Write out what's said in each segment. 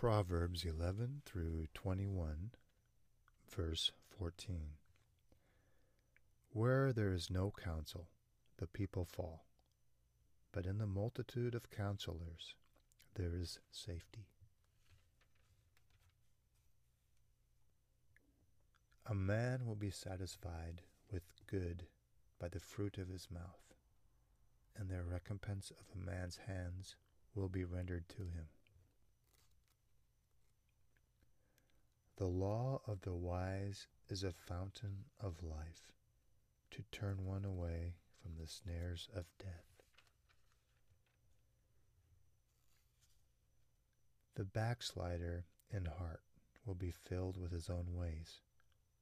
Proverbs 11 through 21, verse 14. Where there is no counsel, the people fall, but in the multitude of counselors there is safety. A man will be satisfied with good by the fruit of his mouth, and the recompense of a man's hands will be rendered to him. The law of the wise is a fountain of life, to turn one away from the snares of death. The backslider in heart will be filled with his own ways,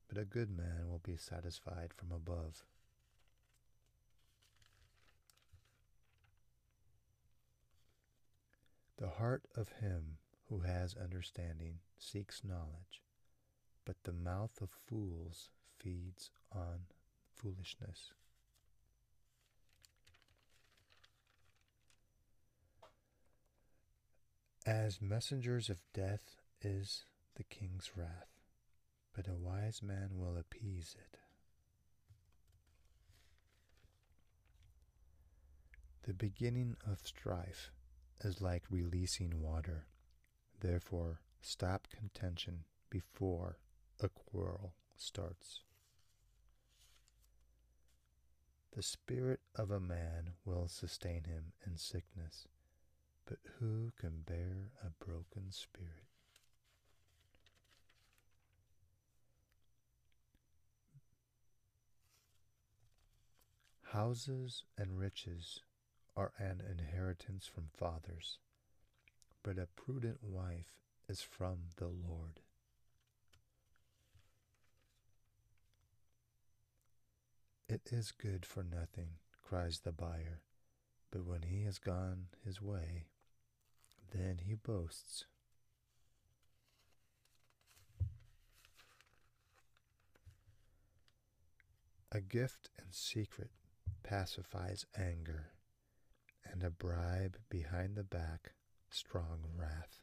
but a good man will be satisfied from above. The heart of him who has understanding seeks knowledge, but the mouth of fools feeds on foolishness. As messengers of death is the king's wrath, but a wise man will appease it. The beginning of strife is like releasing water. Therefore, stop contention before a quarrel starts. The spirit of a man will sustain him in sickness, but who can bear a broken spirit? Houses and riches are an inheritance from fathers, but a prudent wife is from the Lord. It is good for nothing, cries the buyer, but when he has gone his way, then he boasts. A gift in secret pacifies anger, and a bribe behind the back strong wrath.